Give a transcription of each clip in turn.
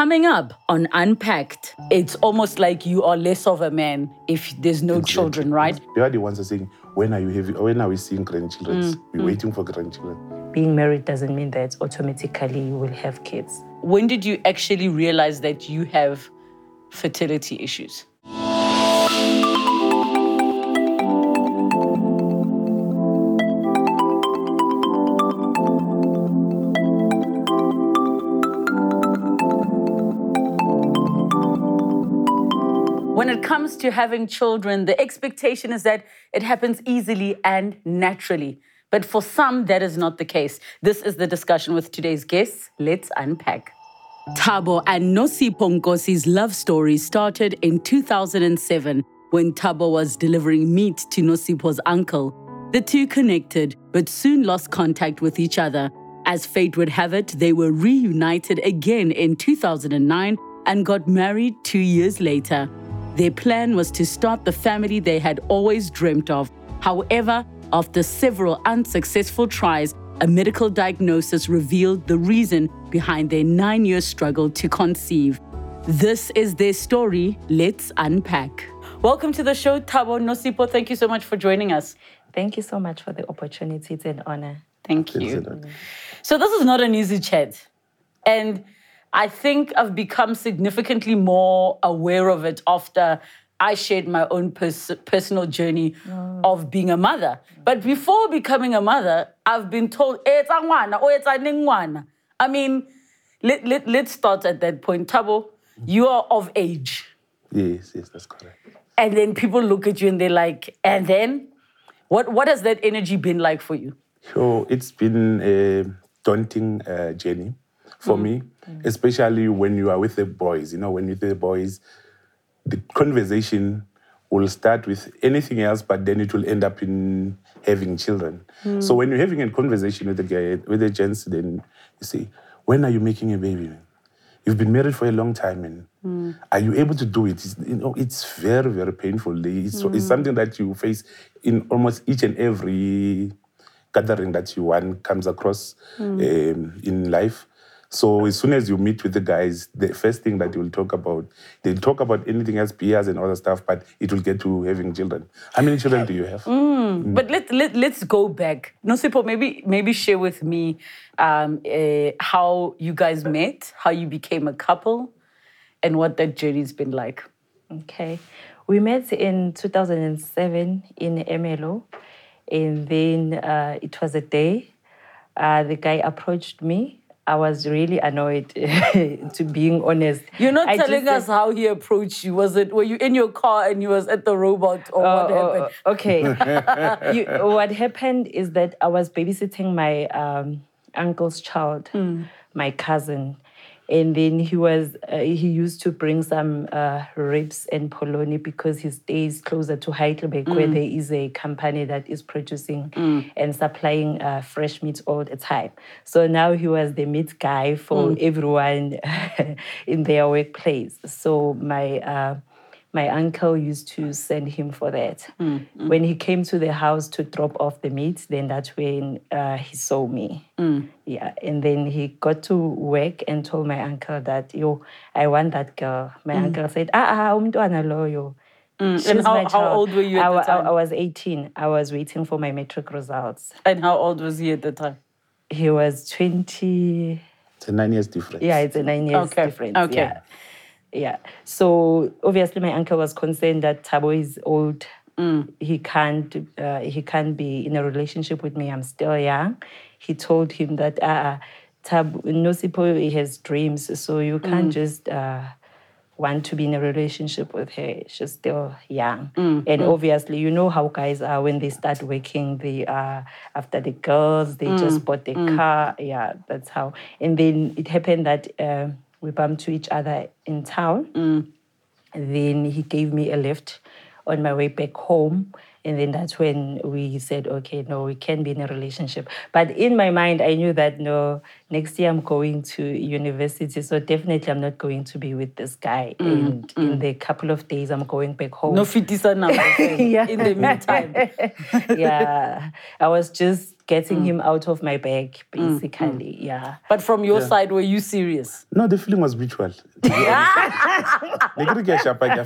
Coming up on Unpacked, it's almost like you are less of a man if there's no children, right? You are the ones that are saying, when are you having, when are we seeing grandchildren? Mm, We're waiting mm. for grandchildren. Being married doesn't mean that automatically you will have kids. When did you actually realize that you have fertility issues? Comes to having children, the expectation is that it happens easily and naturally. But for some, that is not the case. This is the discussion with today's guests. Let's unpack. Tabo and Nosipho Nkosi's love story started in 2007 when Tabo was delivering meat to Nosipho's uncle. The two connected, but soon lost contact with each other. As fate would have it, they were reunited again in 2009 and got married two years later. Their plan was to start the family they had always dreamt of. However, after several unsuccessful tries, a medical diagnosis revealed the reason behind their nine year struggle to conceive. This is their story. Let's unpack. Welcome to the show, Tabo Nosipho. Thank you so much for joining us. Thank you so much for the opportunity. It's an honor. Thank you. So, this is not an easy chat. And I think I've become significantly more aware of it after I shared my own pers- personal journey of being a mother. But before becoming a mother, I've been told, "Eh, it's a ngwana, or it's a ningwana." I mean, let, let, let's start at that point. Tabo, you are of age. Yes, yes, that's correct. And then people look at you and they're like, and then? What, what has that energy been like for you? So it's been a daunting uh, journey for mm-hmm. me, especially when you are with the boys. You know, when you're with the boys, the conversation will start with anything else, but then it will end up in having children. Mm. So when you're having a conversation with the guy, with the gents, then you say, "When are you making a baby?" You've been married for a long time, and mm. are you able to do it? It's, you know, it's very, very painful. It's, it's mm. something that you face in almost each and every gathering that you one comes across um, in life. So as soon as you meet with the guys, the first thing that you'll talk about, they'll talk about anything else, peers and other stuff, but it will get to having children. How many children do you have? But let, let, let's go back. Nosipho, maybe, maybe share with me um, uh, how you guys met, how you became a couple, and what that journey's been like. Okay. We met in 2007 in MLO. And then uh, it was a day. Uh, the guy approached me. I was really annoyed, to being honest. You're not I telling said- us how he approached you. Was it, were you in your car and you was at the robot or what Oh, happened? oh, okay. you, what happened is that I was babysitting my um, uncle's child, Hmm. my cousin, and then he was uh, he used to bring some uh, ribs and polony because he stays closer to Heidelberg, where Hmm. there is a company that is producing and supplying uh, fresh meat all the time. So now he was the meat guy for everyone in their workplace. So my uh, my uncle used to send him for that. When he came to the house to drop off the meat, then that's when uh, he saw me. Yeah, and then he got to work and told my uncle that, yo, I want that girl. My uncle said, ah, ah, umntwana loyo. She's And how- how old were you at I, the wa- I- time? I was 18. I was waiting for my matric results. And how old was he at the time? He was 20. It's a nine years difference. Yeah, it's a nine years Okay, difference. okay. Yeah. Yeah. So obviously my uncle was concerned that Tabo is old. Mm. He can't uh, he can't be in a relationship with me. I'm still young. He told him that uh, Tabo Nosipho he has dreams, so you Mm. can't just uh, want to be in a relationship with her. She's still young. Mm, And obviously, you know how guys are when they start working, they are after the girls, they Mm, just bought the car. Yeah, that's how. And then it happened that uh, we bumped to each other in town. Mm. And then he gave me a lift on my way back home. And then that's when we said, okay, no, we can be in a relationship. But in my mind, I knew that no, next year I'm going to university. So definitely I'm not going to be with this guy. and in the couple of days, I'm going back home. No now, my friend, Yeah. in the meantime. yeah, I was just getting mm. him out of my bag, mm, basically. Mm. Yeah. But from your side, were you serious? No, the feeling was mutual. to be honest. Ne ke re ke a shapa, ke a.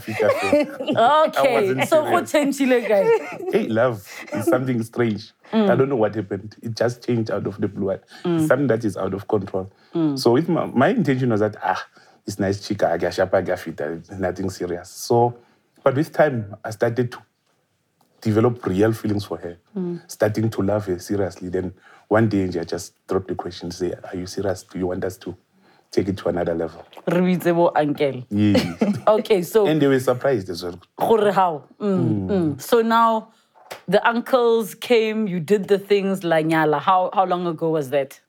Okay, wasn't so serious. go changile guys. hey, love is something strange. I don't know what happened. It just changed out of the blue. It's something that is out of control. So with my, my intention was that ah, it's nice chica, I get shapa, I get fit, nothing serious. So, but with time, I started to develop real feelings for her, starting to love her seriously. Then one day, I just dropped the question, say, "Are you serious? Do you want us to take it to another level?" Re bitse bo uncle. Yes. Okay, so and they were surprised as well. how? Mm, mm. So now the uncles came, you did the things la nyala. How how long ago was that?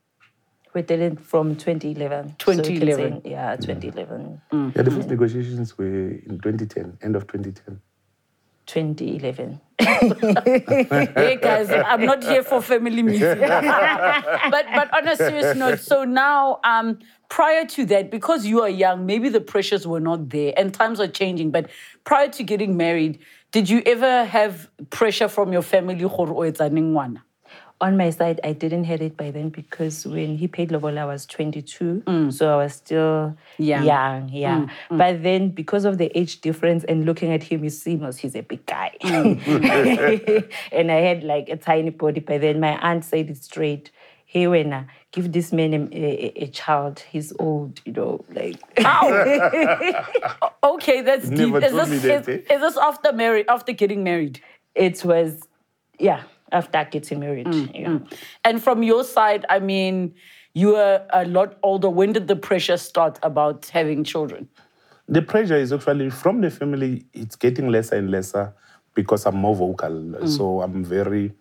We did it from 2011. So 2011. say- yeah, 2011. Yeah, the first negotiations were in 2010, end of 2010. 2011. hey guys, I'm not here for family meeting. but but on a serious note, so now um prior to that, because you are young, maybe the pressures were not there and times are changing. But prior to getting married, did you ever have pressure from your family? On my side, I didn't have it by then because when he paid Lobola, I was 22. Mm. So I was still Young. young. yeah. Mm, mm. But then because of the age difference and looking at him, he seems he's a big guy. and I had like a tiny body. But then my aunt said it straight. Hey, Wena, give this man a, a, a child. He's old, you know, like. Okay, that's deep. Never Is told this, me that, is, eh? is this after married after getting married? it was, yeah, after getting married. Mm, yeah. Mm. And from your side, I mean, you were a lot older. When did the pressure start about having children? The pressure is actually from the family, it's getting lesser and lesser because I'm more vocal. Mm. So I'm very,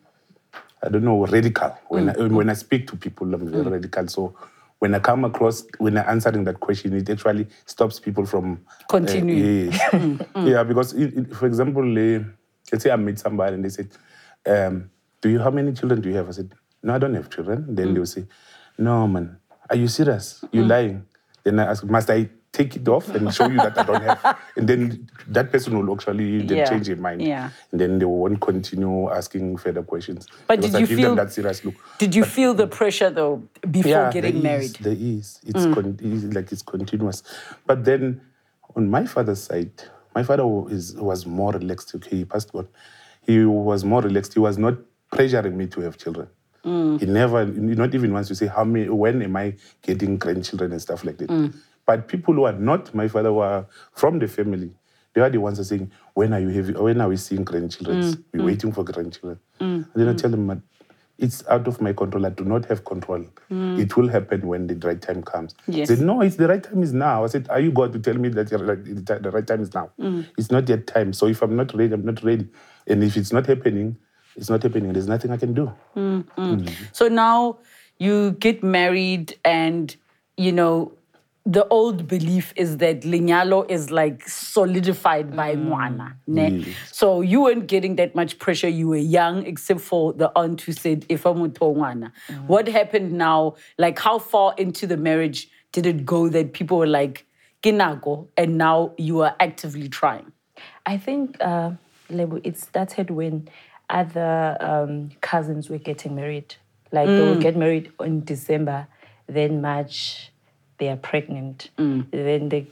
I don't know, radical. When, I, when I speak to people, I'm very radical. So when I come across, when I'm answering that question, it actually stops people from uh, Continuing. yes. Yeah, because, it, it- for example, uh, let's say I meet somebody and they said, um, do you, how many children do you have? I said, no, I don't have children. Then they'll mm. say, no, man, are you serious? You're mm. lying. Then I ask, must I take it off and show you that I don't have? And then that person will actually then Yeah, change their mind. yeah. And then they won't continue asking further questions. But did I you give feel- them that serious look. Did you feel the pressure though before getting there married? Is, there is. It's, mm. con- like it's continuous. But then on my father's side, my father is, was more relaxed. Okay, he passed on. He was more relaxed. He was not pressuring me to have children. Mm. He never, not even wants to say how many, when am I getting grandchildren and stuff like that. Mm. But people who are not my father, who are from the family, they are the ones who are saying, when are you having, when are we seeing grandchildren? Mm. We're waiting for grandchildren. And then I tell them, it's out of my control. I do not have control. It will happen when the right time comes. Yes. They said, no, it's the right time is now. I said, are you God to tell me that the right time is now? It's not yet time. So if I'm not ready, I'm not ready. And if it's not happening, it's not happening. There's nothing I can do. Mm, mm. Mm. So now you get married, and you know, the old belief is that linyalo is like solidified by mwana. ne? Yes. So you weren't getting that much pressure. You were young, except for the aunt who said, if I'm mwana. What happened now? Like, how far into the marriage did it go that people were like, kinago, and now you are actively trying? I think uh, Lebo, it started when other um, cousins were getting married. Like they will mm. get married in December, then March they are pregnant. Mm. Then the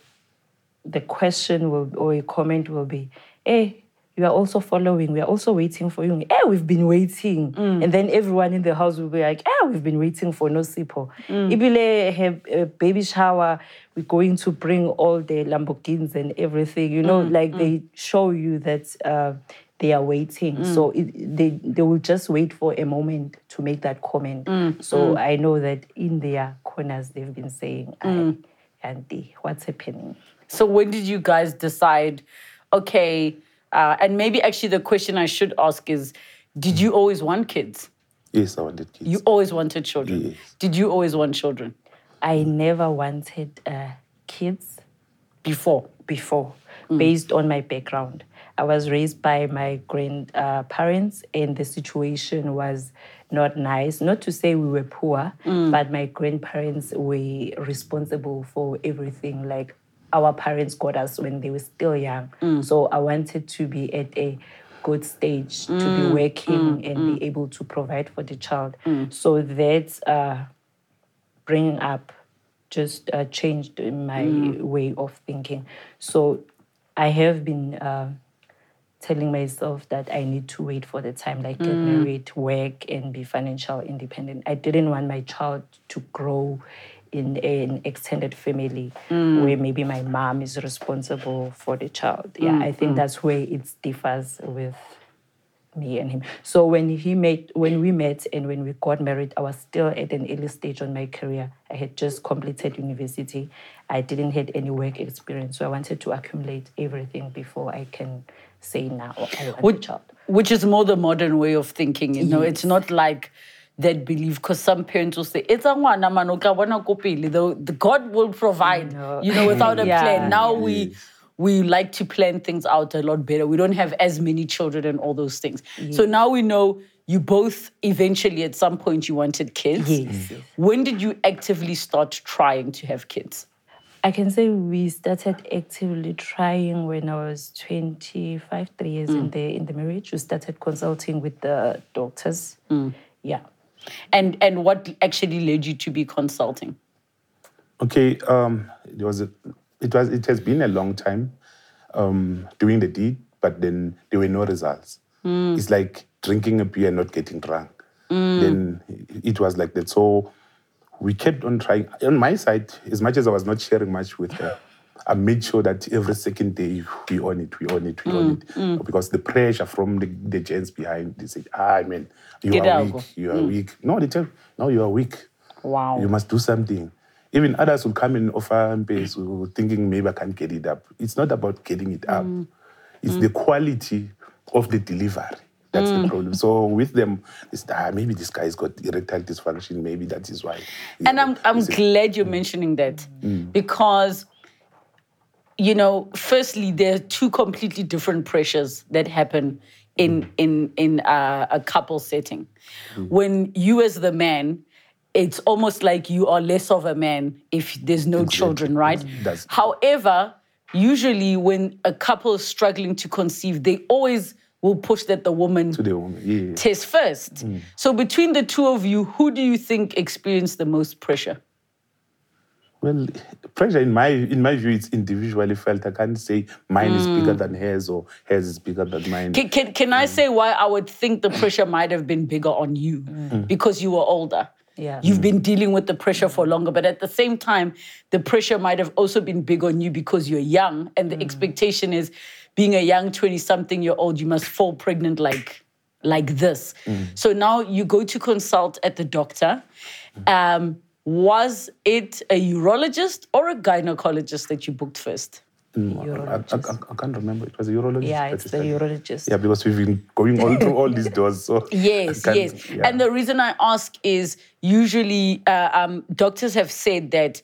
the question will or a comment will be, "Hey, you are also following. We are also waiting for you. Hey, we've been waiting." Mm. And then everyone in the house will be like, "Hey, we've been waiting for Nosipho. Oh. Ibile have a baby shower. We're going to bring all the Lamborghinis and everything. You know, like they show you that." Uh, they are waiting, so mm. it, they they will just wait for a moment to make that comment. Mm. So mm. I know that in their corners they've been saying, "Ay, "Auntie, what's happening?" So when did you guys decide, okay, uh, and maybe actually the question I should ask is, did you always want kids? Yes, I wanted kids. You always wanted children. Yes. Did you always want children I never wanted uh, kids before? before, based on my background. I was raised by my grandparents, uh, and the situation was not nice. Not to say we were poor, but my grandparents were responsible for everything. Like our parents got us when they were still young. So I wanted to be at a good stage to be working and be able to provide for the child. So that's uh, bringing up just uh, changed my way of thinking. So I have been uh, telling myself that I need to wait for the time, like get mm. married, work, and be financial independent. I didn't want my child to grow in an extended family mm. where maybe my mom is responsible for the child. Yeah, mm, I think that's where it differs with me and him. So when he met, when we met and when we got married, I was still at an early stage on my career. I had just completed university. I didn't have any work experience, so I wanted to accumulate everything before I can say now I want a which, child. which is more the modern way of thinking. You know, it's not like that belief because some parents will say it's a ngwana man, o tla bona ko pele." the, the God will provide. No. You know, without a Yeah. plan. Now we we like to plan things out a lot better. We don't have as many children and all those things. So now we know you both eventually at some point you wanted kids. Yes, yes. When did you actively start trying to have kids? I can say we started actively trying when I was 25, three years in the in the marriage. We started consulting with the doctors. Yeah. And and what actually led you to be consulting? Okay, um, it was a, it was it has been a long time um, doing the deed, but then there were no results. It's like drinking a beer and not getting drunk. Then it was like that. So we kept on trying. On my side, as much as I was not sharing much with her, I made sure that every second day we on it, we on it, we on mm, it, mm. because the pressure from the, the gents behind they said, "Ah, man, you Get are out. weak, you are mm. weak." No, they tell, "No, you are weak." Wow. You must do something. Even others will come and offer who thinking maybe I can't get it up. It's not about getting it up. It's the quality of the delivery. That's the problem. So with them, it's ah, maybe this guy's got erectile dysfunction. Maybe that is why. And I'm I'm it- glad you're mentioning that because you know, firstly, there are two completely different pressures that happen in in in uh, a couple setting. When you as the man, it's almost like you are less of a man if there's no children, right? That's- However, usually when a couple is struggling to conceive, they always will push that the woman to the woman. Yeah. test first. Mm. So between the two of you, who do you think experienced the most pressure? Well, pressure in my in my view, it's individually felt. I can't say mine is bigger mm. than hers or hers is bigger than mine. Can, can, can I mm. say why I would think the pressure might have been bigger on you? Because you were older. Yeah. You've been dealing with the pressure for longer, but at the same time, the pressure might have also been big on you because you're young, and the expectation is being a young 20 something year old, you must fall pregnant like, like this. So now you go to consult at the doctor. Um, was it a urologist or a gynecologist that you booked first? I, I, I, I can't remember. It was a urologist. Yeah, it's the urologist. Yeah, because we've been going all through all these doors. So Yes, yes. yeah. And the reason I ask is usually uh, um, doctors have said that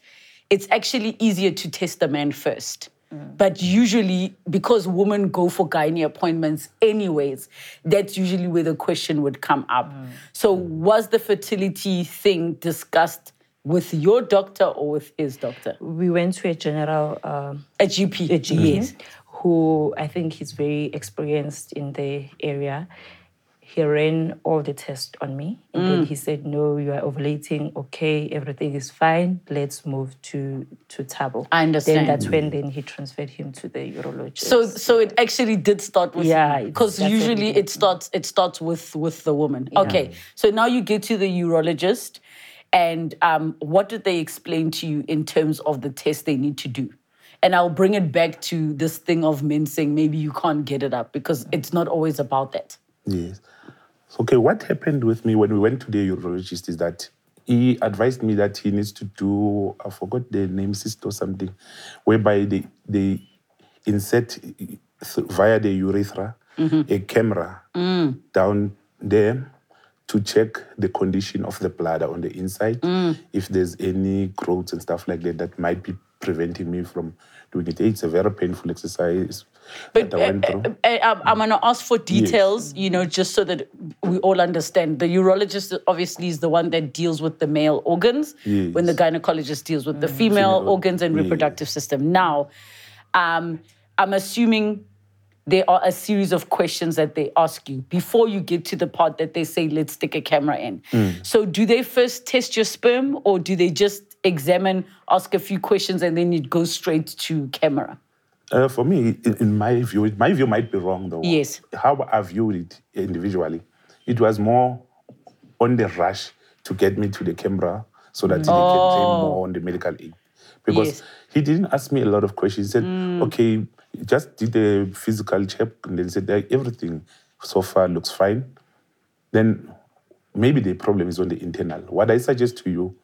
it's actually easier to test the man first. But usually, because women go for gynae appointments anyways, that's usually where the question would come up. So, was the fertility thing discussed with your doctor or with his doctor? We went to a general um, A GP. a GP Yes. who I think he's very experienced in the area. He ran all the tests on me, and then he said, "No, you are ovulating. Okay, everything is fine. Let's move to to Tabo." I understand. Then that's when then he transferred him to the urologist. So, so it actually did start with Yeah, because usually it it starts it starts with with the woman. Okay, so now you get to the urologist, and um, what did they explain to you in terms of the test they need to do? And I'll bring it back to this thing of men saying maybe you can't get it up because it's not always about that. Yes. So, okay, what happened with me when we went to the urologist is that he advised me that he needs to do, I forgot the name, cyst or something, whereby they, they insert via the urethra mm-hmm. a camera mm. down there to check the condition of the bladder on the inside, mm. if there's any growths and stuff like that that might be preventing me from doing it. It's a very painful exercise But that I went uh, through. uh, uh, I'm, I'm going to ask for details, you know, just so that we all understand. The urologist obviously is the one that deals with the male organs, when the gynecologist deals with the female, Female, organs and yes. reproductive system. Now, um, I'm assuming there are a series of questions that they ask you before you get to the part that they say, let's stick a camera in. So, do they first test your sperm or do they just examine, ask a few questions, and then it goes straight to camera? Uh, for me, in, in my view, my view might be wrong though. Yes. How I viewed it individually, it was more on the rush to get me to the camera so that he can claim more on the medical aid. Because Yes. he didn't ask me a lot of questions. He said, okay, just did a physical check and then said that everything so far looks fine. Then maybe the problem is on the internal. What I suggest to you,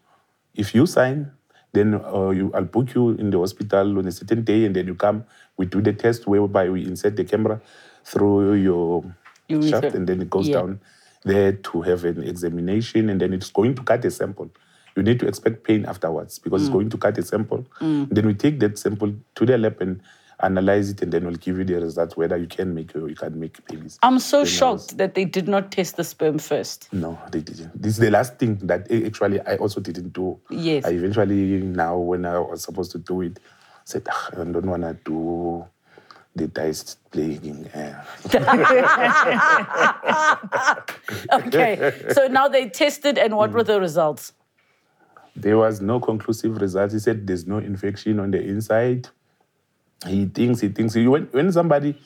if you sign, then uh, you, I'll book you in the hospital on a certain day, and then you come. We do the test whereby we insert the camera through your Urethra. shaft, and then it goes Yeah. down there to have an examination, and then it's going to cut a sample. You need to expect pain afterwards because Mm. it's going to cut a sample. Then we take that sample to the lab and analyze it, and then we'll give you the results whether you can make or you can't make babies. I'm so Then I was- shocked that they did not test the sperm first. no, they didn't. This is the last thing that actually I also didn't do. Yes. I eventually now when I was supposed to do it, said "Ah, I don't wanna do the dice playing. Okay, so now they tested, and what were the results? there was no conclusive results. He said there's no infection on the inside. He thinks he thinks when when somebody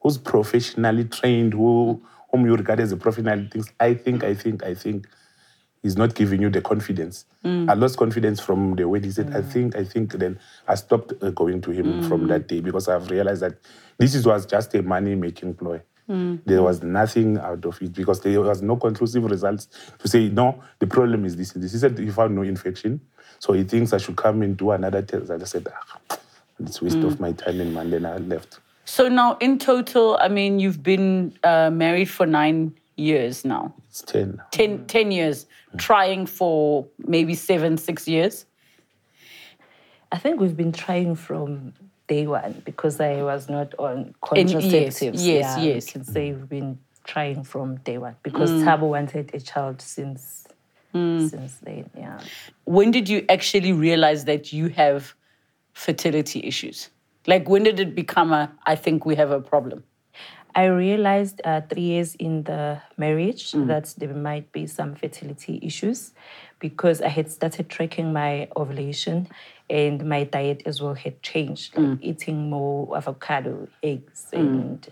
who's professionally trained, who whom you regard as a professional thinks, I think, I think, I think, he's not giving you the confidence. I lost confidence from the way he said, I think, I think. Then I stopped uh, going to him from that day because I've realized that this is, was just a money making ploy. There was nothing out of it because there was no conclusive results to say, no, the problem is this this. He said he found no infection. So he thinks I should come and do another test. I said, ah, it's waste of my time and money. Then I left. So now, in total, I mean, you've been uh, married for nine years now. It's 10. 10, 10 years, trying for maybe seven, six years. I think we've been trying from day one because I was not on And yes, contraceptives. yes, yeah, yes. We can say we've been trying from day one because Mm. Tabo wanted a child since since then. Yeah. When did you actually realize that you have fertility issues? Like, when did it become a, I think we have a problem? I realized uh, three years in the marriage Mm. that there might be some fertility issues because I had started tracking my ovulation and my diet as well had changed, like Mm. eating more avocado, eggs, and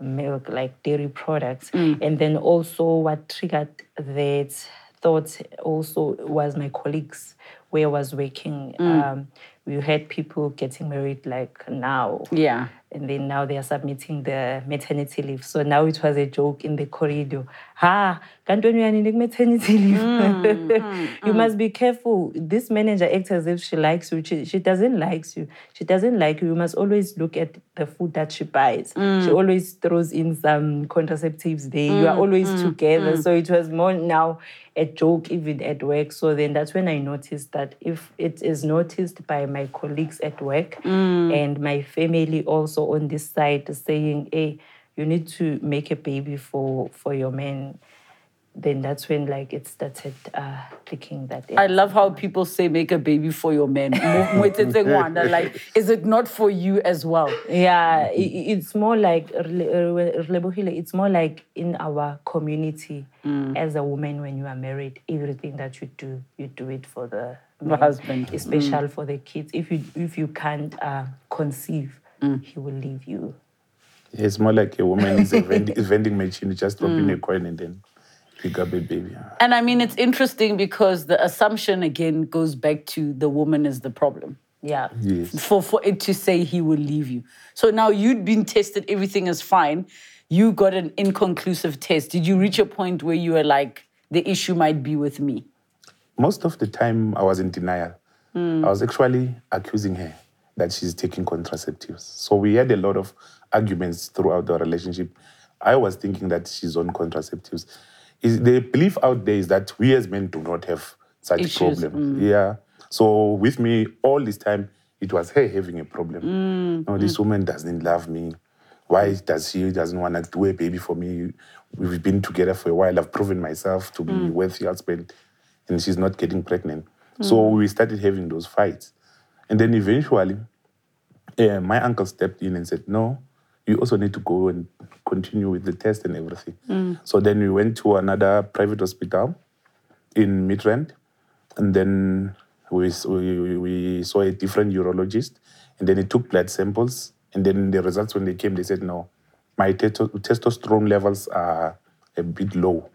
milk, like dairy products. And then also, what triggered that thought also was my colleagues where I was working. Um, we had people getting married like now Yeah. and then now they are submitting the maternity leave. So now it was a joke in the corridor. Ha, kanti wena uyanini maternity leave. Mm, mm, you mm. must be careful. This manager acts as if she likes you. She, she doesn't like you. She doesn't like you. You must always look at the food that she buys. She always throws in some contraceptives there. You are always together. So it was more now a joke even at work. So then that's when I noticed that if it is noticed by my colleagues at work and my family also on this side saying, hey, you need to make a baby for for your man, then that's when like it started uh, clicking that. I love how people say make a baby for your man. Like, is it not for you as well? Yeah, it's more like it's more like in our community as a woman when you are married, everything that you do, you do it for the man, husband. Mm. especially for the kids. If you if you can't uh, conceive, mm. he will leave you. It's more like a woman is a vending, vending machine. You just drop in a mm. coin and then pick up a baby. And I mean, it's interesting because the assumption again goes back to the woman is the problem. Yeah. Yes. For, for it to say he will leave you. So now you'd been tested, everything is fine. You got an inconclusive test. Did you reach a point where you were like, the issue might be with me? Most of the time, I was in denial. Hmm. I was actually accusing her that she's taking contraceptives. So we had a lot of arguments throughout the relationship. I was thinking that she's on contraceptives. Is the belief out there is that we as men do not have such Issues, problems. Hmm. Yeah. So with me, all this time, it was her having a problem. Hmm, no, this woman doesn't love me. Why does she doesn't want to do a baby for me? We've been together for a while. I've proven myself to be a worthy husband, and she's not getting pregnant. So we started having those fights, and then eventually, uh, my uncle stepped in and said, "No, you also need to go and continue with the test and everything. So then we went to another private hospital in Midrand, and then we, we, we saw a different urologist, and then he took blood samples, and then the results when they came, they said no, my testo- testosterone levels are a bit low,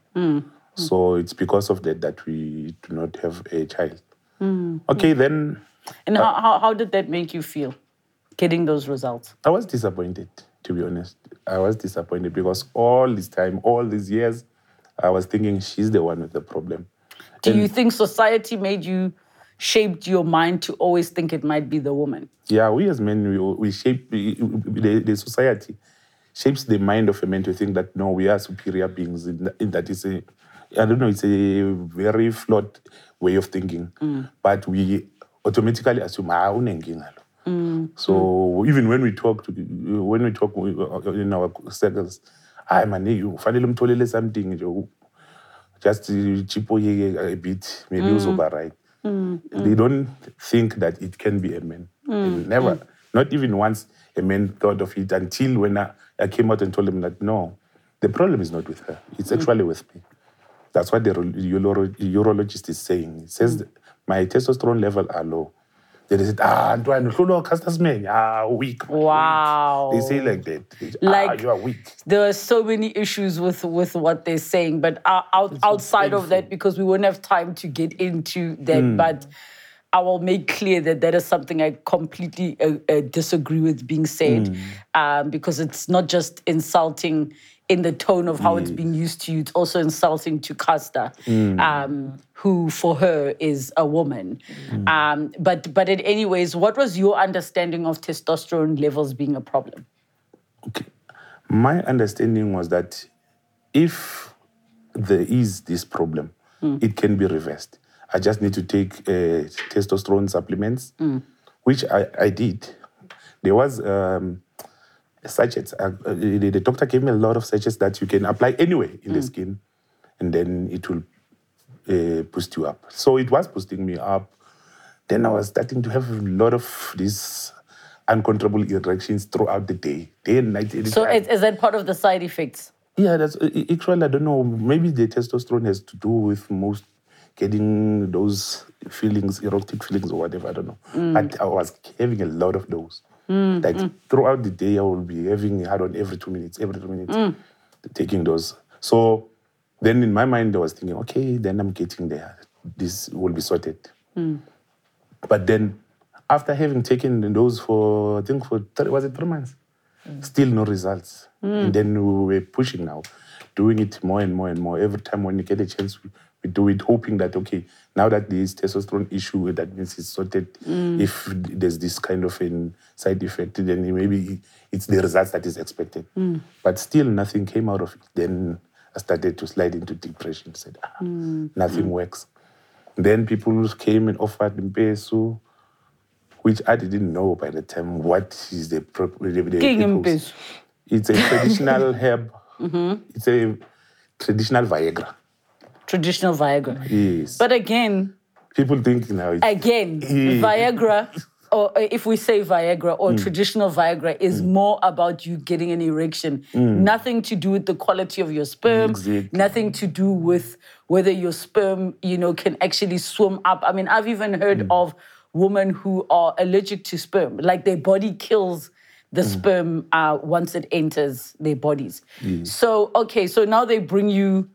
Hmm. so it's because of that that we do not have a child. Hmm. Okay, hmm. then And uh, how, how, how did that make you feel, getting those results? I was disappointed, to be honest. I was disappointed because all this time, all these years, I was thinking she's the one with the problem. Do you think society made you, shaped your mind to always think it might be the woman? Yeah, we as men, we, we shape the, the society shapes the mind of a man to think that no, we are superior beings. In that, in that is a, I don't know, it's a very flawed way of thinking. Mm. But we automatically assume, ah, unenkinga lo." Mm, so mm. even when we talk to, when we talk uh, in our circles, I man, you fanele umtholele something nje, just chipo a bit, maybe uzoba right. They don't think that it can be a man. Never. Not even once a man thought of it until when I, I came out and told him that no, the problem is not with her. It's actually with me. That's what the uro- uro- urologist is saying. He says that my testosterone level are low. Then they said, ah, Caster Semenya. ah, weak. man, weak." Wow. They say like that. Like- ah, you are weak. there are so many issues with with what they're saying but out, out, outside of that because we won't have time to get into that but i will make clear that that is something i completely uh, uh, disagree with being said um, because it's not just insulting in the tone of how it's being used to you it's also insulting to Caster, um, who for her is a woman. Um, but but in anyways what was your understanding of testosterone levels being a problem? Okay. My understanding was that if there is this problem, it can be reversed. I just need to take uh, testosterone supplements, which I, I did. There was um, sachets. Uh, uh, the, the doctor gave me a lot of sachets that you can apply anywhere in the skin, and then it will uh, boost you up. So it was boosting me up. Then I was starting to have a lot of these uncontrollable erections throughout the day, day and night. so is, is that part of the side effects Yeah, that's uh, actually I don't know. Maybe the testosterone has to do with most getting those feelings, erotic feelings or whatever. I don't know. But I was having a lot of those. Mm, like mm. throughout the day, I will be having hard on every two minutes, every two minutes, mm. taking those. So then in my mind, I was thinking, okay, then I'm getting there. This will be sorted. But then after having taken those for, I think for, three, was it three months? Still no results. And then we were pushing now, doing it more and more and more. Every time when you get a chance, we, do it, hoping that, okay, now that this testosterone issue, that means it's sorted. Mm. If there's this kind of a side effect, then maybe it's the results that is expected. Mm. But still, nothing came out of it. Then I started to slide into depression, said, ah, mm. nothing works. Then people came and offered Mpesu, which I didn't know by the time what is the, pro- the, the King people's- It's a traditional herb. Mm-hmm. It's a traditional Viagra. Traditional Viagra. Yes. But again, people think now again, Yeah. Viagra, or if we say Viagra or mm. traditional Viagra, is mm. more about you getting an erection. Mm. Nothing to do with the quality of your sperm. Exactly. Nothing to do with whether your sperm, you know, can actually swim up. I mean, I've even heard of women who are allergic to sperm, like their body kills the sperm uh, once it enters their bodies. So, okay, so now they bring you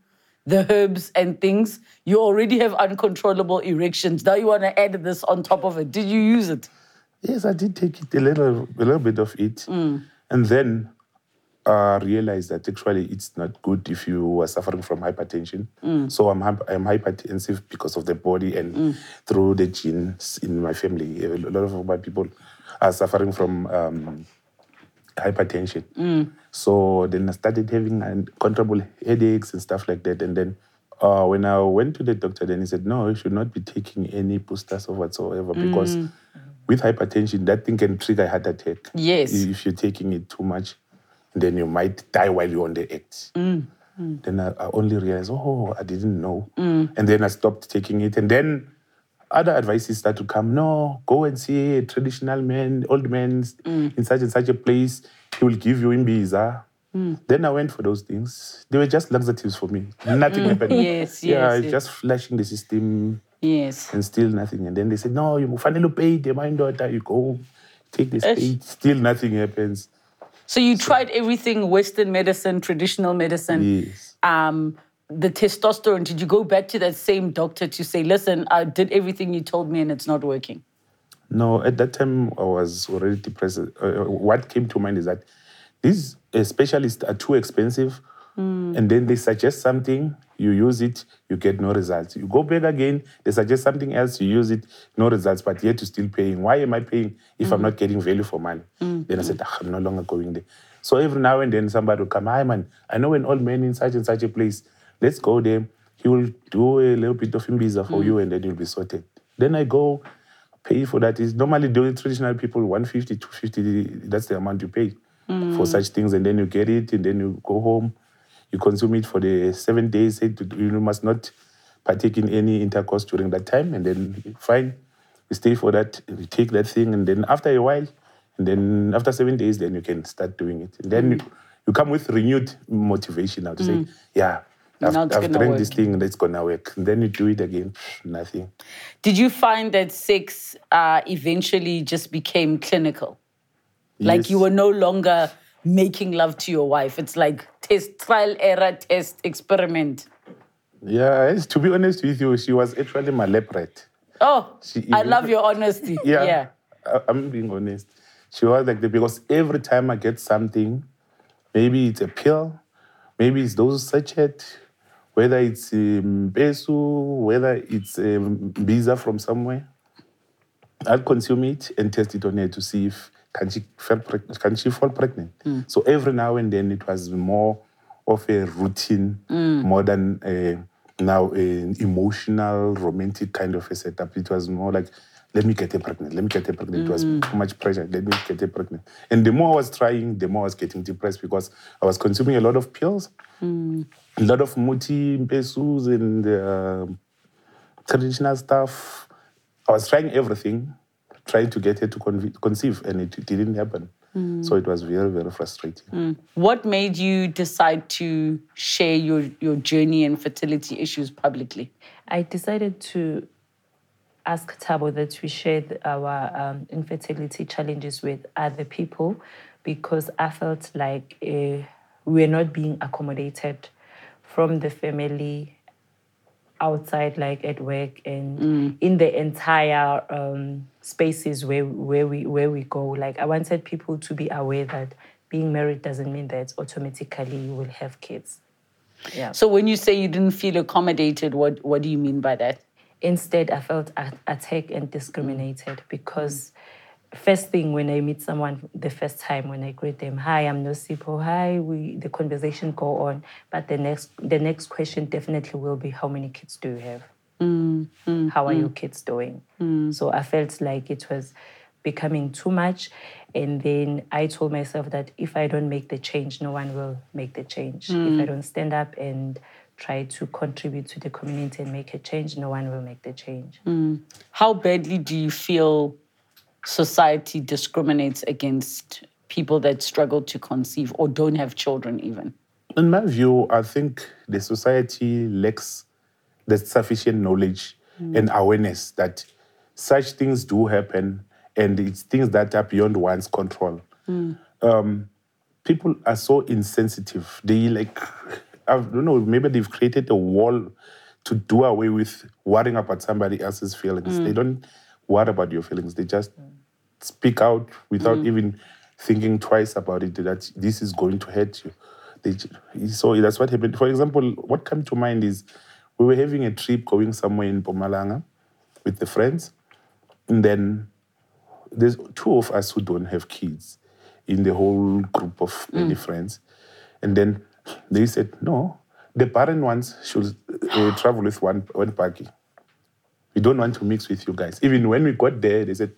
the herbs and things. You already have uncontrollable erections. Now you want to add this on top of it. Did you use it? Yes, I did take it a little, a little bit of it, and then uh, realized that actually it's not good if you are suffering from hypertension. So I'm I'm hypertensive because of the body and through the genes in my family. A lot of my people are suffering from um, hypertension. Mm. So then I started having um, uncontrollable headaches and stuff like that. And then uh, when I went to the doctor, then he said, no, you should not be taking any boosters or whatsoever because mm. with hypertension, that thing can trigger a heart attack. Yes. If you're taking it too much, then you might die while you're on the act. Mm. Then I, I only realized, oh, I didn't know. And then I stopped taking it. And then other advices start to come. No, go and see a traditional man, old man mm. in such and such a place. he will give you imbiza. Mm. Then I went for those things. They were just laxatives for me. Nothing mm. happened. Yes, Yeah, yes, just flashing the system Yes. and still nothing. And then they said, no, you finally pay the my daughter. You go take this pay. Still nothing happens. So you tried everything Western medicine, traditional medicine. Yes. Um, the testosterone, did you go back to that same doctor to say, listen, I did everything you told me and it's not working? No, at that time I was already depressed. Uh, what came to mind is that these uh, specialists are too expensive, and then they suggest something, you use it, you get no results. You go back again, they suggest something else, you use it, no results, but yet you're still paying. Why am I paying if I'm not getting value for money? Then I said, "Ah, I'm no longer going there. So every now and then somebody will come, hi man, I know an old man in such and such a place. Let's go there. He will do a little bit of imbiza for you, mm. and then you'll be sorted. Then I go, pay for that. Is normally the traditional people 150 250 that's the amount you pay for mm. such things and then you get it and then you go home. You consume it for the seven days. Eight you must not partake in any intercourse during that time and then fine. You stay for that. You take that thing and then after a while and then after seven days then you can start doing it. And then mm. you, you come with renewed motivation now to say. Yeah I've, Now I've gonna drank work. this thing and it's gonna work and then you do it again nothing Did you find that sex uh, eventually just became clinical? Like Yes. you were no longer making love to your wife. It's like test, trial, error, test, experiment. Yeah, to be honest with you, she was actually my lap rat. Oh, She I love your honesty. Yeah, yeah. I, I'm being honest. She was like that because every time I get something, maybe it's a pill, maybe it's those sachet, whether it's um, pesu, whether it's um, visa from somewhere, I'll consume it and test it on her to see if can she can she fall pregnant. So every now and then it was more of a routine, more than a, now an emotional, romantic kind of a setup. It was more like, let me get her pregnant, let me get her pregnant. It was mm-hmm. too much pressure, let me get her pregnant. And the more I was trying, the more I was getting depressed because I was consuming a lot of pills, mm. a lot of muti, pesus, and uh, traditional stuff. I was trying everything, trying to get her to conve- conceive, and it, it didn't happen. Mm. So it was very, very frustrating. Mm. What made you decide to share your, your journey and fertility issues publicly? I decided to ask Tabo that we shared our um, infertility challenges with other people because I felt like uh, we were not being accommodated from the family outside, like at work and in the entire um, spaces where where we where we go. Like I wanted people to be aware that being married doesn't mean that automatically you will have kids. Yeah. So when you say you didn't feel accommodated, what, what do you mean by that? Instead, I felt attacked and discriminated because first thing when I meet someone the first time when I greet them, hi, I'm Nosipho, hi, we the conversation go on. But the next the next question definitely will be how many kids do you have? Mm, mm, how are your mm. kids doing? So I felt like it was becoming too much. And then I told myself that if I don't make the change, no one will make the change. If I don't stand up and try to contribute to the community and make a change, no one will make the change. Mm. How badly do you feel society discriminates against people that struggle to conceive or don't have children even? In my view, I think the society lacks the sufficient knowledge mm. and awareness that such things do happen and it's things that are beyond one's control. Mm. Um, people are so insensitive. They like, I don't know, maybe they've created a wall to do away with worrying about somebody else's feelings. They mm. don't worry about your feelings. They just speak out without mm. even thinking twice about it that this is going to hurt you. They, so that's what happened. For example, what came to mind is we were having a trip going somewhere in Mpumalanga with the friends, and then there's two of us who don't have kids in the whole group of many mm. friends. And then they said, no, the parent ones should uh, travel with one, one party. We don't want to mix with you guys. Even when we got there, they said,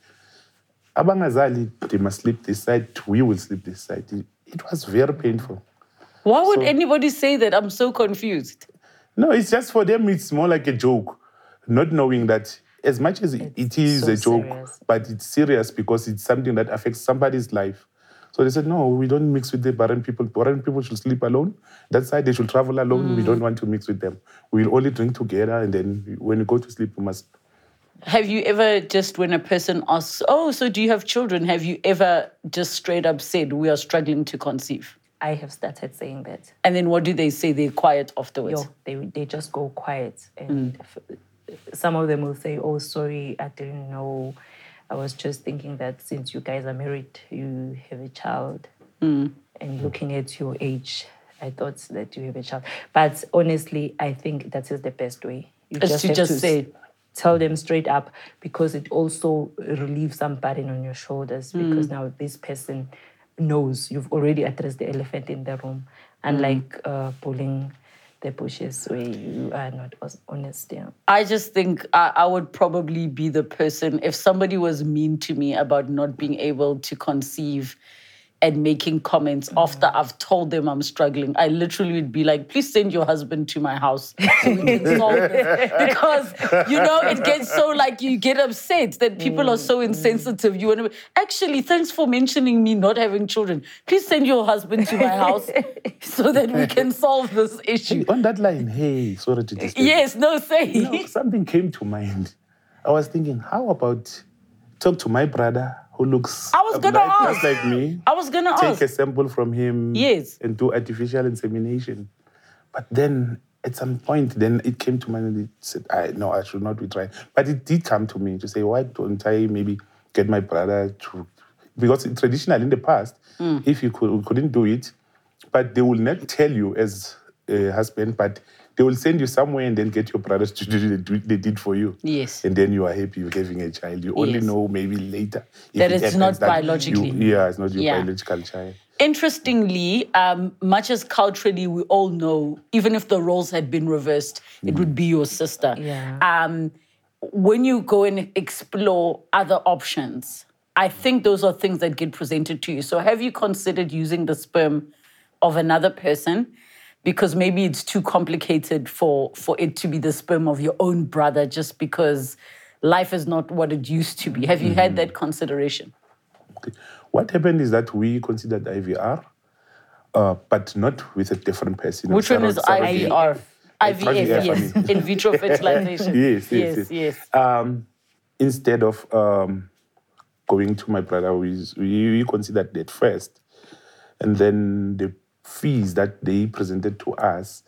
Abangazali, they must sleep this side, we will sleep this side. It, it was very painful. Why would So- anybody say that? I'm so confused. No, it's just for them, it's more like a joke, not knowing that as much as it, it It's so a joke, serious. but it's serious because it's something that affects somebody's life. So they said, no, we don't mix with the Bahrain people. Bahrain people should sleep alone. That side, they should travel alone. We don't want to mix with them. We'll only drink together, and then when you go to sleep, we must. Have you ever just when a person asks, "Oh, so do you have children?" Have you ever just straight up said, "We are struggling to conceive"? I have started saying that. And then what do they say? They're quiet afterwards. Yo, they they just go quiet, and mm. f- some of them will say, "Oh, sorry, I didn't know. I was just thinking that since you guys are married, you have a child, and looking at your age, I thought that you have a child." But honestly, I think that is the best way. You Is to have just s- say. tell them straight up because it also relieves some burden on your shoulders because now this person knows you've already addressed the elephant in the room unlike uh, pulling the bushes where you are not honest yeah. I just think I, I would probably be the person if somebody was mean to me about not being able to conceive and making comments mm. after I've told them I'm struggling. I literally would be like, please send your husband to my house so we can solve this. Because, you know, it gets so like you get upset that people are mm, so mm. insensitive. You want to, actually, thanks for mentioning me not having children. Please send your husband to my house so that we can solve this issue. On that line, hey, sorry to disturb. Yes, no, say. You know, something came to mind. I was thinking, how about talk to my brother who looks I was gonna like, ask. just like me. I was gonna ask. take ask. a sample from him Yes. and do artificial insemination. But then at some point, then it came to mind and it said, I no, I should not be trying. But it did come to me to say, why don't I maybe get my brother to because traditionally in the past, Mm. if you could couldn't do it, but they will not tell you as a husband, but they will send you somewhere and then get your brothers to do the they did for you. Yes. And then you are happy with having a child. You only Yes. know maybe later if That it it's not that you- biologically. yeah, it's not your Yeah. biological child. Interestingly, um, much as culturally we all know, even if the roles had been reversed, it would be your sister. Yeah. Um, when you go and explore other options, I think those are things that get presented to you. So, have you considered using the sperm of another person? Because maybe it's too complicated for, for it to be the sperm of your own brother just because life is not what it used to be. Have you had that consideration? Okay. What happened is that we considered IVR, uh, but not with a different person. Which one is IVR? IVF, IVF, yes. In vitro fertilization. Yes, yes, yes. yes. Um, instead of um, going to my brother, we, we considered that first. And then the fees that they presented to us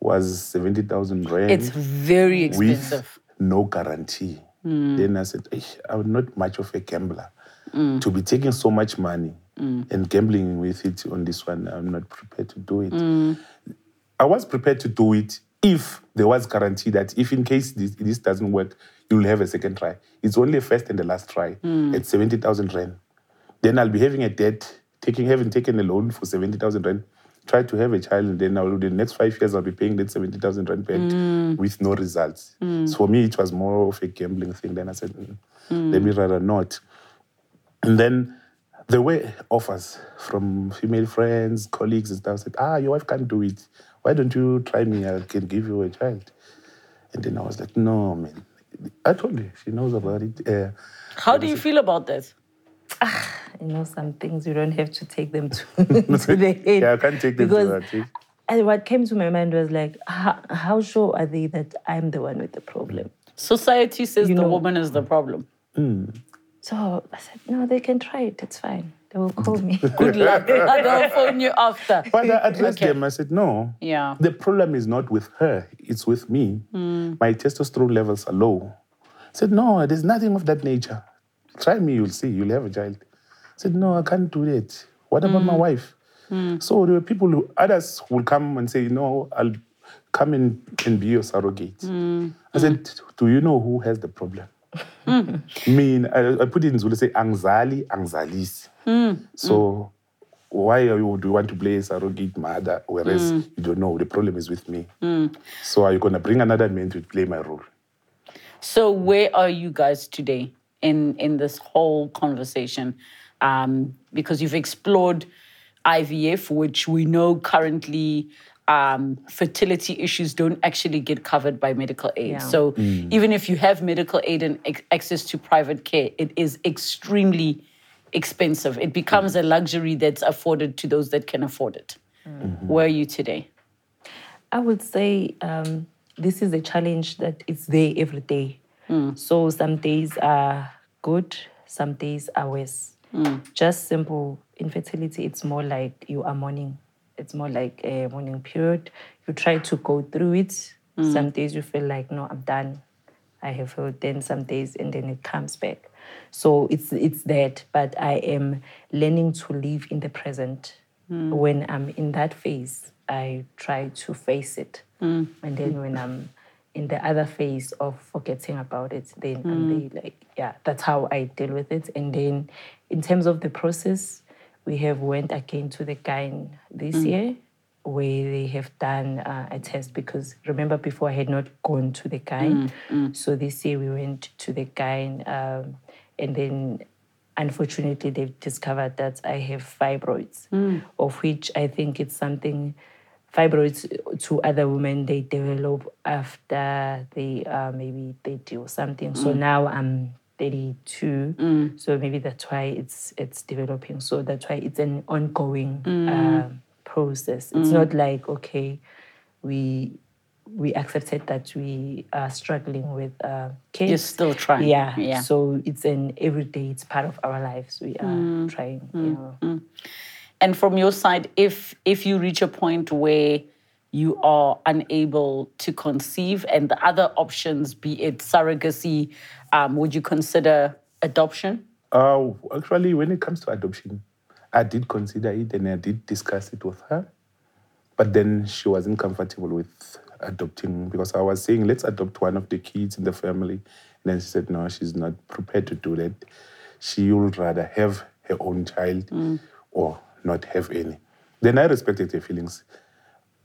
was 70,000 rand. It's very with expensive. no guarantee. Hmm. Then I said, I'm not much of a gambler. Hmm. To be taking so much money hmm. and gambling with it on this one, I'm not prepared to do it. I was prepared to do it if there was guarantee that if in case this, this doesn't work, you'll have a second try. It's only a first and the last try at 70,000 rand. Then I'll be having a debt, taking having taken a loan for 70,000 rand, try to have a child, and then I'll, the next five years I'll be paying that 70,000 rand back with no results. So for me, it was more of a gambling thing. Then I said, "Mm, let me rather not. And then there were offers from female friends, colleagues, and stuff. Said, ah, your wife can't do it. Why don't you try me? I can give you a child. And then I was like, no, man. I told her she knows about it. Uh, How do you feel about that? Ah, you know some things you don't have to take them to, to the head yeah, I can't take them because to that. eh? and what came to my mind was like how, how sure are they that i'm the one with the problem Society says You the know- woman is the problem. Hmm. so i said no they can try it it's fine they will call me Good luck. They'll phone you after. But I addressed Okay. them. I said, no. Yeah. The problem is not with her, it's with me. Hmm. My testosterone levels are low. I said, no, there's nothing of that nature. Try me, you'll see, you'll have a child. I said, no, I can't do that. What about my mm. wife? Mm. So there were people who, others will come and say, no, I'll come and, and be your surrogate. Mm. I said, do you know who has the problem? mean, I, I put it in Zulu, say, angzali, angzalisi. So why are you, do you want to play a surrogate mother, whereas you don't know, the problem is with me. So are you going to bring another man to play my role? So where are you guys today in in this whole conversation? Um, because you've explored IVF, which we know currently um, fertility issues don't actually get covered by medical aid. Yeah. So even if you have medical aid and ex- access to private care, it is extremely expensive. It becomes a luxury that's afforded to those that can afford it. Where are you today? I would say um, this is a challenge that is there every day. Mm. So some days are good, some days are worse. Mm. Just simple infertility, it's more like you are mourning. It's more like a mourning period. You try to go through it. Mm. Some days you feel like, no, I'm done. I have heard then some days and then it comes back. So it's it's that, but I am learning to live in the present. When I'm in that phase, I try to face it. And then when I'm in the other phase of forgetting about it, then I'm mm. there, like, yeah, that's how I deal with it. And then in terms of the process, we have went again to the GYN this mm. year where they have done uh, a test because remember before I had not gone to the GYN. Mm, so this year we went to the GYN um, and then unfortunately they've discovered that I have fibroids, of which I think it's something fibroids to other women they develop after they uh, maybe 30 or something. So mm. now I'm 32, mm. so maybe that's why it's it's developing. So that's why it's an ongoing mm. uh, process. It's not like okay, we we accepted that we are struggling with uh, kids. You're still trying. Yeah. Yeah. So it's an everyday. It's part of our lives. We are trying. You know. And from your side, if if you reach a point where you are unable to conceive and the other options, be it surrogacy, um, would you consider adoption? Uh, actually, when it comes to adoption, I did consider it and I did discuss it with her. But then she wasn't comfortable with adopting because I was saying, let's adopt one of the kids in the family. And then she said, no, she's not prepared to do that. She would rather have her own child or not have any. Then I respected her feelings.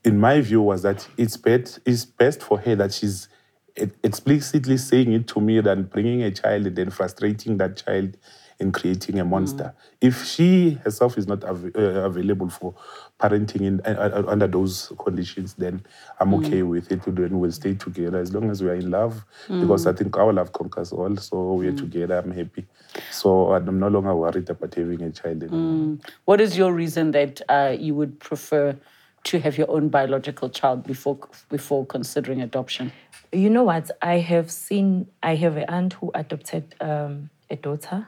In my view, was that it's, bet, it's best for her that she's explicitly saying it to me than bringing a child and then frustrating that child and creating a monster. If she herself is not av- uh, available for parenting in, uh, uh, under those conditions, then I'm okay with it. Then we'll stay together as long as we are in love. Because I think our love conquers all. So we're together. I'm happy. So I'm no longer worried about having a child anymore. What is your reason that uh, you would prefer to have your own biological child before before considering adoption? You know what? I have seen, I have an aunt who adopted um, a daughter.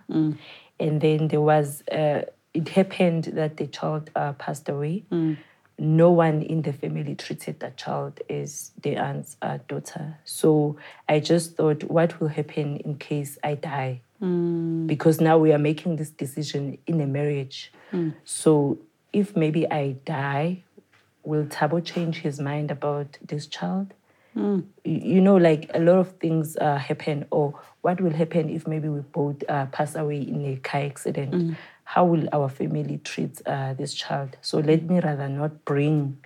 And then there was, uh, it happened that the child uh, passed away. No one in the family treated that child as the aunt's uh, daughter. So I just thought, what will happen in case I die? Because now we are making this decision in a marriage. So if maybe I die, will Tabo change his mind about this child? Y- You know, like a lot of things uh, happen, or what will happen if maybe we both uh, pass away in a car accident? How will our family treat uh, this child? So let me rather not bring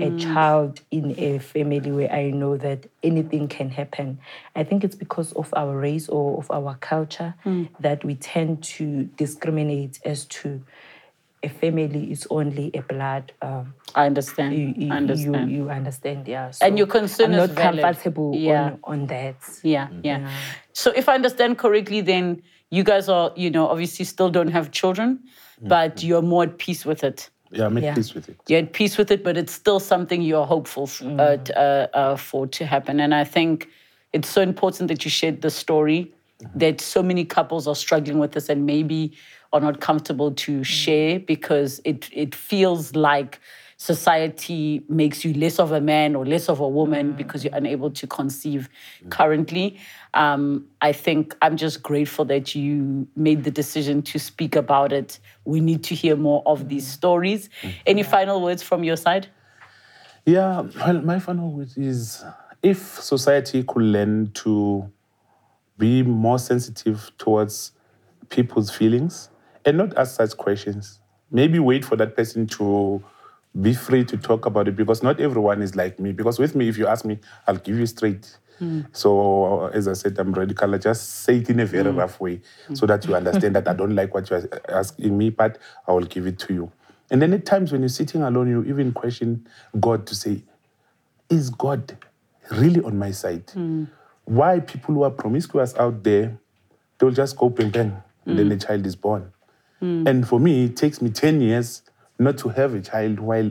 a child in a family where I know that anything can happen. I think it's because of our race or of our culture that we tend to discriminate as to a family is only a blood. Um, I understand. you, you, I understand. You, you understand, yeah. And your So concern I'm is not valid. comfortable Yeah. on, on that. Yeah, yeah. So if I understand correctly, then you guys are, you know, obviously still don't have children, but you're more at peace with it. Yeah, I'm at Yeah. peace with it. You're at peace with it, but it's still something you're hopeful f- uh, uh, uh, for to happen. And I think it's so important that you shared the story that so many couples are struggling with this and maybe are not comfortable to mm. share because it it feels like society makes you less of a man or less of a woman mm. because you're unable to conceive mm. currently. Um, I think I'm just grateful that you made the decision to speak about it. We need to hear more of these stories. Any final words from your side? Yeah, well, my final word is if society could learn to be more sensitive towards people's feelings and not ask such questions, maybe wait for that person to be free to talk about it because not everyone is like me. Because with me, if you ask me, I'll give you straight. So, as I said, I'm radical. I just say it in a very mm. rough way so that you understand that I don't like what you're asking me, but I will give it to you. And then at times when you're sitting alone, you even question God to say, Is God really on my side? Mm. Why people who are promiscuous out there, they'll just go bang bang, and then mm. the child is born. Mm. And for me, it takes me 10 years not to have a child while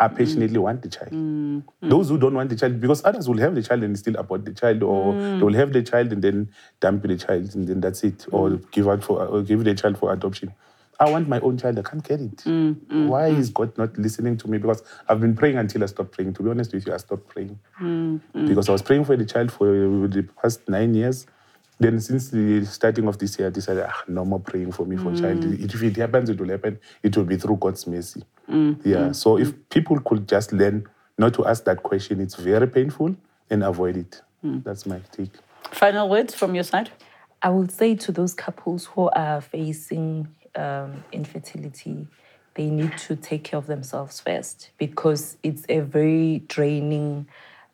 I mm. passionately want the child. Mm. Those who don't want the child, because others will have the child and still abort the child, or they will have the child and then dump the child, and then that's it, or give out for or give the child for adoption. I want my own child. I can't get it. Why is God not listening to me? Because I've been praying until I stopped praying. To be honest with you, I stopped praying because I was praying for the child for the past nine years. Then since the starting of this year, I decided, ah, no more praying for me for child. If it happens, it will happen. It will be through God's mercy. Yeah. So if people could just learn not to ask that question, it's very painful and avoid it. That's my take. Final words from your side? I would say to those couples who are facing um, infertility, they need to take care of themselves first because it's a very draining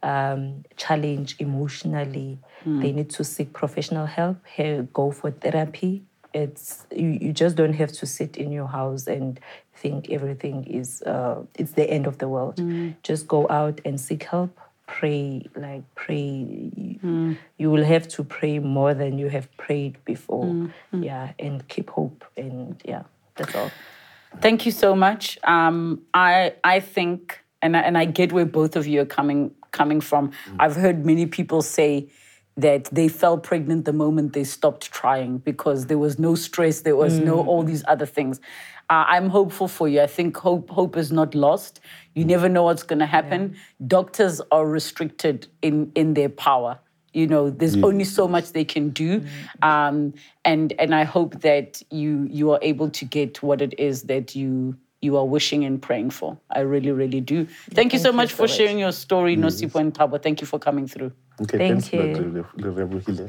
um, challenge emotionally. They need to seek professional help, go for therapy. It's you, you just don't have to sit in your house and think everything is uh, it's the end of the world. Just go out and seek help. Pray, like pray. You, you will have to pray more than you have prayed before. Yeah, and keep hope. And yeah, that's all. Thank you so much. Um, I I think, and I, and I get where both of you are coming coming from. I've heard many people say that they fell pregnant the moment they stopped trying because there was no stress, there was no all these other things. Uh, I'm hopeful for you. I think hope hope is not lost. You never know what's going to happen. Doctors are restricted in in their power. You know, there's only so much they can do, um, and and I hope that you you are able to get what it is that you you are wishing and praying for. I really, really do. Thank you so you much so for sharing your story, Nosipho and Tabo. Thank you for coming through. Okay, Thank thanks a lot, you. Le- Le-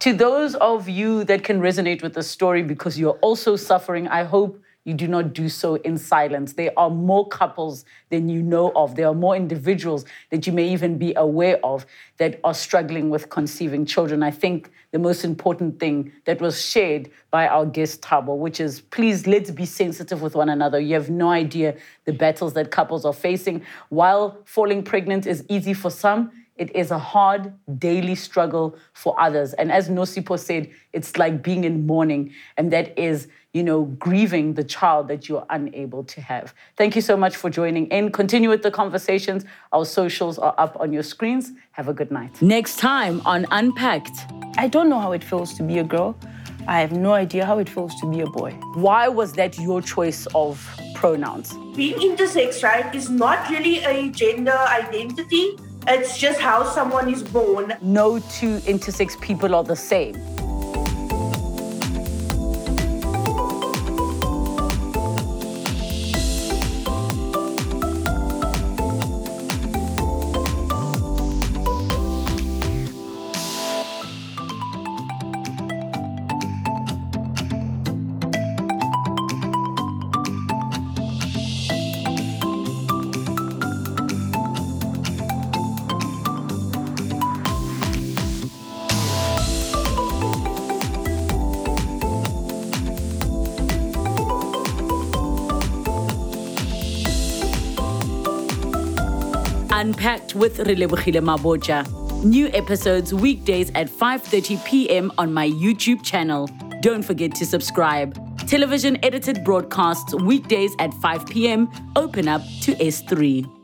To those of you that can resonate with the story because you're also suffering, I hope you do not do so in silence. There are more couples than you know of. There are more individuals that you may even be aware of that are struggling with conceiving children. I think the most important thing that was shared by our guest Tabo, which is please let's be sensitive with one another. You have no idea the battles that couples are facing. While falling pregnant is easy for some, it is a hard daily struggle for others. And as Nosipho said, it's like being in mourning, and that is, you know, grieving the child that you're unable to have. Thank you so much for joining in. Continue with the conversations. Our socials are up on your screens. Have a good night. Next time on Unpacked. I don't know how it feels to be a girl. I have no idea how it feels to be a boy. Why was that your choice of pronouns? being intersex, right, is not really a gender identity. It's just how someone is born. No two intersex people are the same. With Relebogile Mabotja. New episodes weekdays at 5:30 p.m. on my YouTube channel. Don't forget to subscribe. Television edited broadcasts weekdays at 5 p.m. Open up to S3.